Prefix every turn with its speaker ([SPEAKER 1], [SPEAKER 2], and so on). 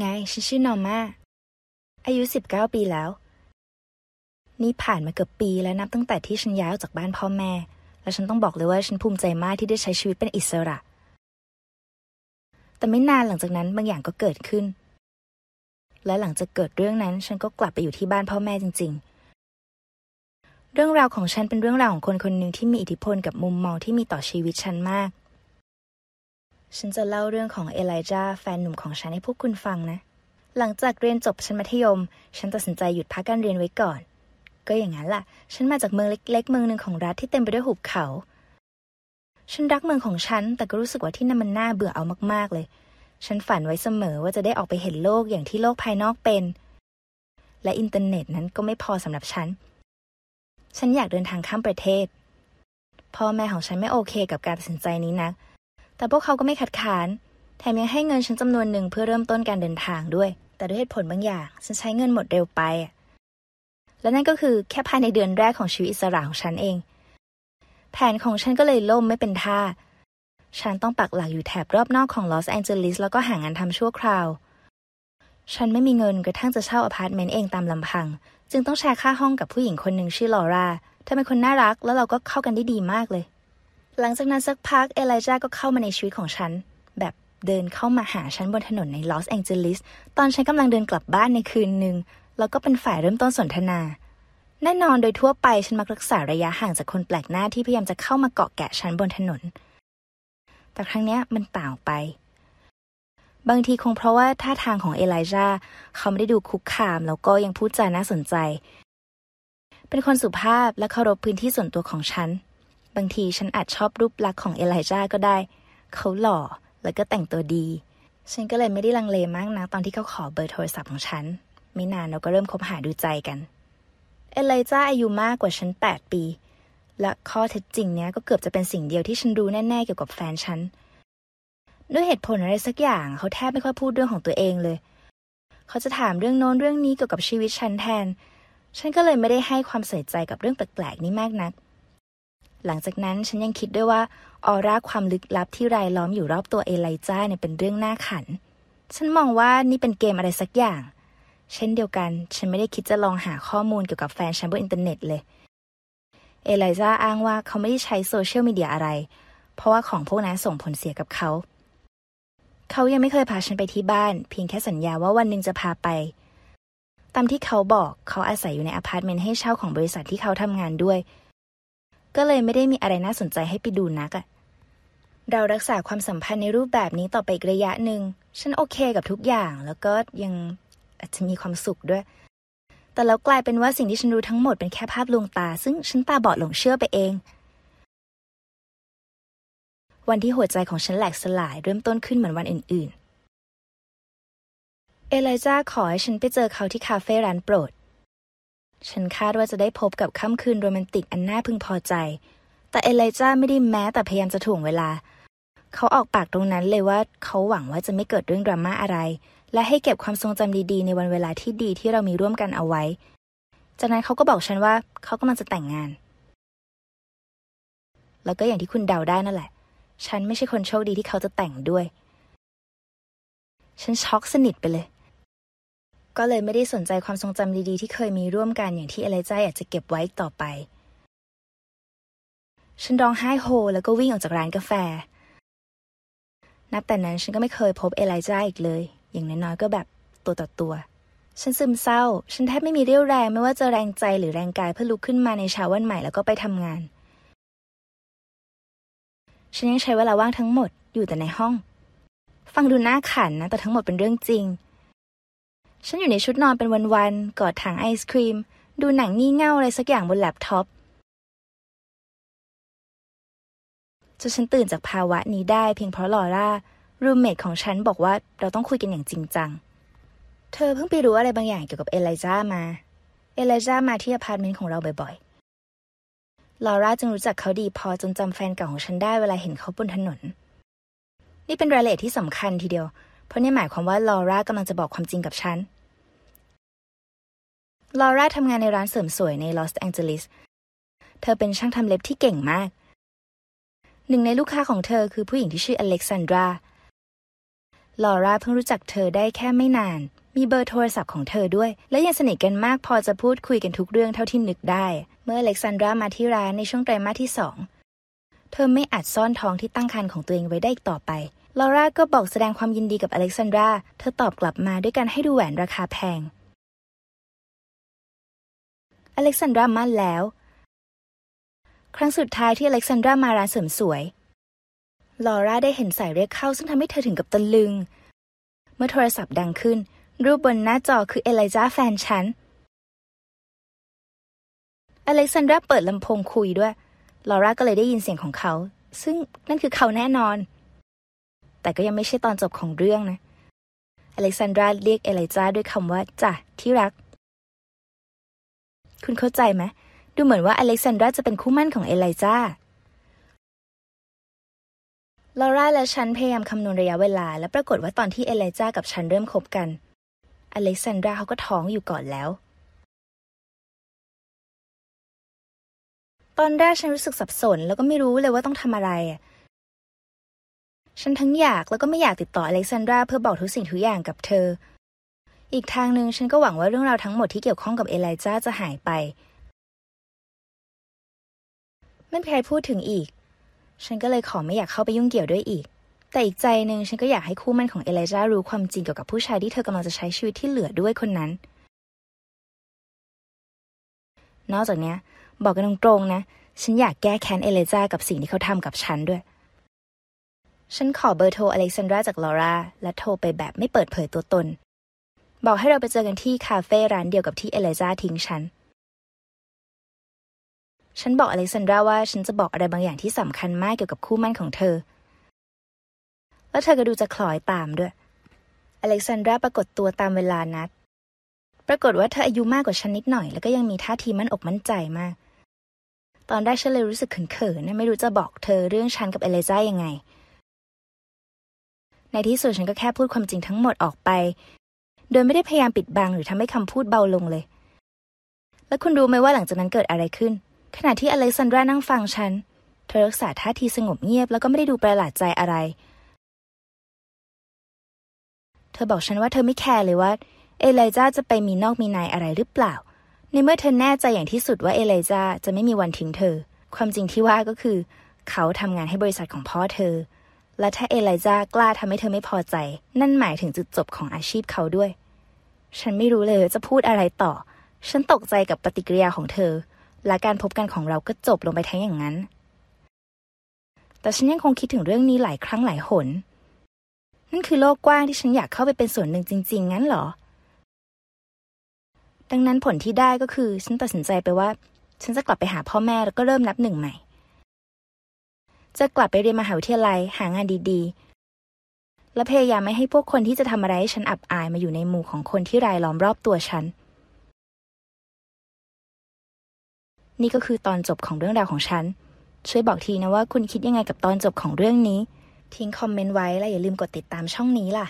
[SPEAKER 1] ไงฉันชื่อนอร์มาอายุสิบเก้าปีแล้ว นี่ผ่านมาเกือบปีแล้วนับตั้งแต่ที่ฉันย้ายออกจากบ้านพ่อแม่ และฉันต้องบอกเลยว่าฉันภูมิใจมากที่ได้ใช้ชีวิตเป็นอิสระ แต่ไม่นานหลังจากนั้นบางอย่างก็เกิดขึ้น และหลังจากเกิดเรื่องนั้น ฉันก็กลับไปอยู่ที่บ้านพ่อแม่จริง ๆ เรื่องราวของฉันเป็นเรื่องราวของคนคนหนึ่งที่มีอิทธิพลกับมุมมองที่มีต่อชีวิตฉันมาก ฉันจะเล่าเรื่องของเอลิจาแฟนหนุ่มของฉันให้พวกคุณฟังนะ หลังจากเรียนจบชั้นมัธยม ฉันตัดสินใจหยุดพักการเรียนไว้ก่อน ก็อย่างนั้นล่ะ ฉันมาจากเมืองเล็กๆ เมืองหนึ่งของรัฐที่เต็มไปด้วยหุบเขา ฉันรักเมืองของฉัน แต่ก็รู้สึกว่าที่นั่นมันน่าเบื่อเอามากๆเลย ฉันฝันไว้เสมอว่าจะได้ออกไปเห็นโลกอย่างที่โลกภายนอกเป็น และอินเทอร์เน็ตนั้นก็ไม่พอสำหรับฉัน ฉันอยากเดินทางข้ามประเทศ พ่อแม่ของฉันไม่โอเคกับการตัดสินใจนี้นัก แต่พวกเขาก็ไม่ขัดขวาง แถมยังให้เงินฉันจำนวนหนึ่งเพื่อเริ่มต้นการเดินทางด้วย แต่ด้วยเหตุผลบางอย่าง ฉันใช้เงินหมดเร็วไป และนั่นก็คือแค่ภายในเดือนแรกของชีวิตอิสระของฉันเอง แผนของฉันก็เลยล่มไม่เป็นท่า ฉันต้องปักหลักอยู่แถบรอบนอกของลอสแองเจลิสแล้วก็หางานทำชั่วคราว ฉันไม่มีเงินกระทั่งจะเช่าอพาร์ตเมนต์เองตามลำพัง จึงต้องแชร์ค่าห้องกับผู้หญิงคนหนึ่งชื่อลอร่าเธอเป็นคนน่ารักแล้วเราก็เข้ากันได้ดีมากเลย หลังจากนั้นสักพักเอลิจาก็เข้ามาในชีวิตของฉัน แบบเดินเข้ามาหาฉันบนถนนในลอสแองเจลิสตอนฉันกำลังเดินกลับบ้านในคืนหนึ่งแล้วก็เป็นฝ่ายเริ่มต้นสนทนา แน่นอนโดยทั่วไปฉันมักรักษาระยะห่างจากคนแปลกหน้าที่พยายามจะเข้ามาเกาะแกะฉันบนถนน แต่ครั้งนี้มันต่างไป บางทีคงเพราะว่าท่าทางของเอลิจาเขาไม่ได้ดูคุกคาม แล้วก็ยังพูดจาน่าสนใจ เป็นคนสุภาพและเคารพพื้นที่ส่วนตัวของฉัน บางทีฉันอาจชอบรูปลักษณ์ของเอลิจาก็ได้ เขาหล่อแล้วก็แต่งตัวดี ฉันก็เลยไม่ได้ลังเลมากนะตอนที่เขาขอเบอร์โทรศัพท์ของฉัน ไม่นานเราก็เริ่มคบหาดูใจกัน เอลิจาอายุมากกว่าฉัน 8 ปี และข้อเท็จจริงเนี้ยก็เกือบจะเป็นสิ่งเดียวที่ฉันรู้แน่ๆเกี่ยวกับแฟนฉัน ด้วยเหตุผลอะไรสักอย่างเขาแทบไม่ค่อยพูดเรื่องของตัวเองเลย เขาจะถามเรื่องโน้นเรื่องนี้เกี่ยวกับชีวิตฉันแทน ฉันก็เลยไม่ได้ให้ความใส่ใจกับเรื่องแปลกๆนี้มากนัก หลังจากนั้นฉันยังคิดด้วยว่าออร่าความลึกลับที่รายล้อมอยู่รอบตัวเอลิจาเนี่ยเป็นเรื่องน่าขัน ฉันมองว่านี่เป็นเกมอะไรสักอย่าง เช่นเดียวกัน ฉันไม่ได้คิดจะลองหาข้อมูลเกี่ยวกับแฟนฉันบนอินเทอร์เน็ตเลย เอลิจาอ้างว่าเขาไม่ได้ใช้โซเชียลมีเดียอะไร เพราะว่าของพวกนั้นส่งผลเสียกับเขา เขายังไม่เคยพาฉันไปที่บ้าน เพียงแค่สัญญาว่าวันหนึ่งจะพาไป ตามที่เขาบอกเขาอาศัยอยู่ในอพาร์ตเมนต์ให้เช่าของบริษัทที่เขาทำงานด้วย ก็เลยไม่ได้มีอะไรน่าสนใจให้ไปดูนักอะเรารักษาความสัมพันธ์ในรูปแบบนี้ต่อไปอีกระยะหนึ่ง ฉันโอเคกับทุกอย่าง แล้วก็ยังอาจจะมีความสุขด้วย แต่แล้วกลายเป็นว่าสิ่งที่ฉันรู้ทั้งหมดเป็นแค่ภาพลวงตา ซึ่งฉันตาบอดหลงเชื่อไปเอง วันที่หัวใจของฉันแหลกสลายเริ่มต้นขึ้นเหมือนวันอื่น ๆ เอลิจาขอให้ฉันไปเจอเขาที่คาเฟ่ร้านโปรด ฉันคาดว่าจะได้พบกับค่ำคืนโรแมนติกอันน่าพึงพอใจ แต่เอลิจ้าไม่ได้แม้แต่พยายามจะถ่วงเวลา เขาออกปากตรงนั้นเลยว่าเขาหวังว่าจะไม่เกิดเรื่องดราม่าอะไร และให้เก็บความทรงจำดีๆ ในวันเวลาที่ดีที่เรามีร่วมกันเอาไว้ จากนั้นเขาก็บอกฉันว่าเขากำลังจะแต่งงาน แล้วก็อย่างที่คุณเดาได้นั่นแหละ ฉันไม่ใช่คนโชคดีที่เขาจะแต่งด้วย ฉันช็อกสนิทไปเลย ก็เลยไม่ได้สนใจความทรงจำดีๆ ที่เคยมีร่วมกันอย่างที่เอเลจาอยากจะเก็บไว้ต่อไป ฉันร้องไห้โฮ แล้วก็วิ่งออกจากร้านกาแฟ นับแต่นั้นฉันก็ไม่เคยพบเอลิจาอีกเลย อย่างน้อยๆก็แบบตัวต่อตัวฉันซึมเศร้า ฉันแทบไม่มีเรี่ยวแรงไม่ว่าจะแรงใจหรือแรงกายเพื่อลุกขึ้นมาในเช้าวันใหม่แล้วก็ไปทำงาน ฉันยังใช้เวลาว่างทั้งหมดอยู่แต่ในห้อง ฟังดูน่าขันนะ แต่ทั้งหมดเป็นเรื่องจริง ฉันอยู่ในชุดนอนเป็นวันๆ กอดถังไอศกรีม ดูหนังงี่เง่าอะไรสักอย่างบนแล็ปท็อปจนฉันตื่นจากภาวะนี้ได้เพียงเพราะลอร่ารูมเมทของฉันบอกว่าเราต้องคุยกันอย่างจริงจัง เธอเพิ่งไปรู้อะไรบางอย่างเกี่ยวกับเอลิจามา เอลิจามาที่อพาร์ตเมนต์ของเราบ่อยๆ ลอร่าจึงรู้จักเขาดีพอจนจำแฟนเก่าของฉันได้เวลาเห็นเขาบนถนน นี่เป็นรายละเอียดที่สำคัญทีเดียว เพราะนี่หมายความว่าลอร่ากำลังจะบอกความจริงกับฉัน ลอร่าทำงานในร้านเสริมสวยในลอสแองเจลิส เธอเป็นช่างทำเล็บที่เก่งมาก หนึ่งในลูกค้าของเธอคือผู้หญิงที่ชื่ออเล็กซานดรา ลอร่าเพิ่งรู้จักเธอได้แค่ไม่นาน มีเบอร์โทรศัพท์ของเธอด้วย และยังสนิทกันมากพอจะพูดคุยกันทุกเรื่องเท่าที่นึกได้ เมื่ออเล็กซานดรามาที่ร้านในช่วงไตรมาสที่สอง เธอไม่อาจซ่อนท้องที่ตั้งครรภ์ของตัวเองไว้ได้อีกต่อไป ลอร่าก็บอกแสดงความยินดีกับอเล็กซานดรา เธอตอบกลับมาด้วยการให้ดูแหวนราคาแพง อเล็กซานดรามั่นแล้ว ครั้งสุดท้ายที่อเล็กซานดรามาร้านเสริมสวย ลอร่าได้เห็นสายเรียกเข้าซึ่งทำให้เธอถึงกับตะลึง เมื่อโทรศัพท์ดังขึ้น รูปบนหน้าจอคือเอลิจ้าแฟนฉัน อเล็กซานดราเปิดลำโพงคุยด้วย ลอร่าก็เลยได้ยินเสียงของเขา ซึ่งนั่นคือเขาแน่นอน แต่ก็ยังไม่ใช่ตอนจบของเรื่องนะ อเล็กซานดราเรียกเอลิจ้าด้วยคำว่าจ้ะที่รัก คุณเข้าใจไหม ดูเหมือนว่าอเล็กซานดราจะเป็นคู่มั่นของเอลิจ้าลอร่าและฉันพยายามคำนวณระยะเวลา และปรากฏว่าตอนที่เอลิจ้ากับฉันเริ่มคบกัน อเล็กซานดราเขาก็ท้องอยู่ก่อนแล้ว ตอนแรกฉันรู้สึกสับสน แล้วก็ไม่รู้เลยว่าต้องทำอะไรอะ ฉันทั้งอยากแล้วก็ไม่อยากติดต่ออเล็กซานดราเพื่อบอกทุกสิ่งทุกอย่างกับเธอ อีกทางหนึ่งฉันก็หวังว่าเรื่องราวทั้งหมดที่เกี่ยวข้องกับเอลิจ้าจะหายไป ไม่มีใครพูดถึงอีก ฉันก็เลยขอไม่อยากเข้าไปยุ่งเกี่ยวด้วยอีก แต่อีกใจหนึ่งฉันก็อยากให้คู่มั่นของเอลิจ้ารู้ความจริงเกี่ยวกับผู้ชายที่เธอกำลังจะใช้ชีวิตที่เหลือด้วยคนนั้น นอกจากนี้บอกกันตรงๆนะ ฉันอยากแก้แค้นเอเลจากับสิ่งที่เขาทำกับฉันด้วย ฉันขอเบอร์โทรอเล็กซานดราจากลอร่าและโทรไปแบบไม่เปิดเผยตัวตน บอกให้เราไปเจอกันที่คาเฟ่ร้านเดียวกับที่เอเลจาทิ้งฉัน ฉันบอกอเล็กซานดราว่าฉันจะบอกอะไรบางอย่างที่สำคัญมากเกี่ยวกับคู่มั่นของเธอ แล้วเธอก็ดูจะคล้อยตามด้วย อเล็กซานดราปรากฏตัวตามเวลานัด ปรากฏว่าเธออายุมากกว่าฉันนิดหน่อย แล้วก็ยังมีท่าทีมั่นอกมั่นใจมาก ตอนแรกฉันเลยรู้สึกเขินๆนไม่รู้จะบอกเธอเรื่องฉันกับเอเลจ้ายังไง ในที่สุดฉันก็แค่พูดความจริงทั้งหมดออกไป โดยไม่ได้พยายามปิดบังหรือทำให้คำพูดเบาลงเลย แล้วคุณรู้ไหมว่าหลังจากนั้นเกิดอะไรขึ้น ขณะที่อเล็กซานดรานั่งฟังฉัน เธอรักษาท่าทีสงบเงียบแล้วก็ไม่ได้ดูประหลาดใจอะไร เธอบอกฉันว่าเธอไม่แคร์เลยว่า เอเลจ้าจะไปมีนอกมีในอะไรหรือเปล่า ในเมื่อเธอแน่ใจอย่างที่สุดว่าเอเลจาจะไม่มีวันทิ้งเธอ ความจริงที่ว่าก็คือ เขาทำงานให้บริษัทของพ่อเธอ และถ้าเอเลจากล้าทำให้เธอไม่พอใจ นั่นหมายถึงจุดจบของอาชีพเขาด้วย ฉันไม่รู้เลยจะพูดอะไรต่อ ฉันตกใจกับปฏิกิริยาของเธอ และการพบกันของเราก็จบลงไปทั้งอย่างนั้น แต่ฉันยังคงคิดถึงเรื่องนี้หลายครั้งหลายหน นั่นคือโลกกว้างที่ฉันอยากเข้าไปเป็นส่วนหนึ่งจริง ๆ งั้นเหรอ ดังนั้นผลที่ได้ก็คือ ฉันตัดสินใจไปว่า ฉันจะกลับไปหาพ่อแม่แล้วก็เริ่มนับหนึ่งใหม่ จะกลับไปเรียนมหาวิทยาลัยหางานดีๆ และพยายามไม่ให้พวกคนที่จะทำอะไรให้ฉันอับอายมาอยู่ในหมู่ของคนที่รายล้อมรอบตัวฉัน นี่ก็คือตอนจบของเรื่องราวของฉัน ช่วยบอกทีนะว่าคุณคิดยังไงกับตอนจบของเรื่องนี้ ทิ้งคอมเมนต์ไว้และอย่าลืมกดติดตามช่องนี้ล่ะ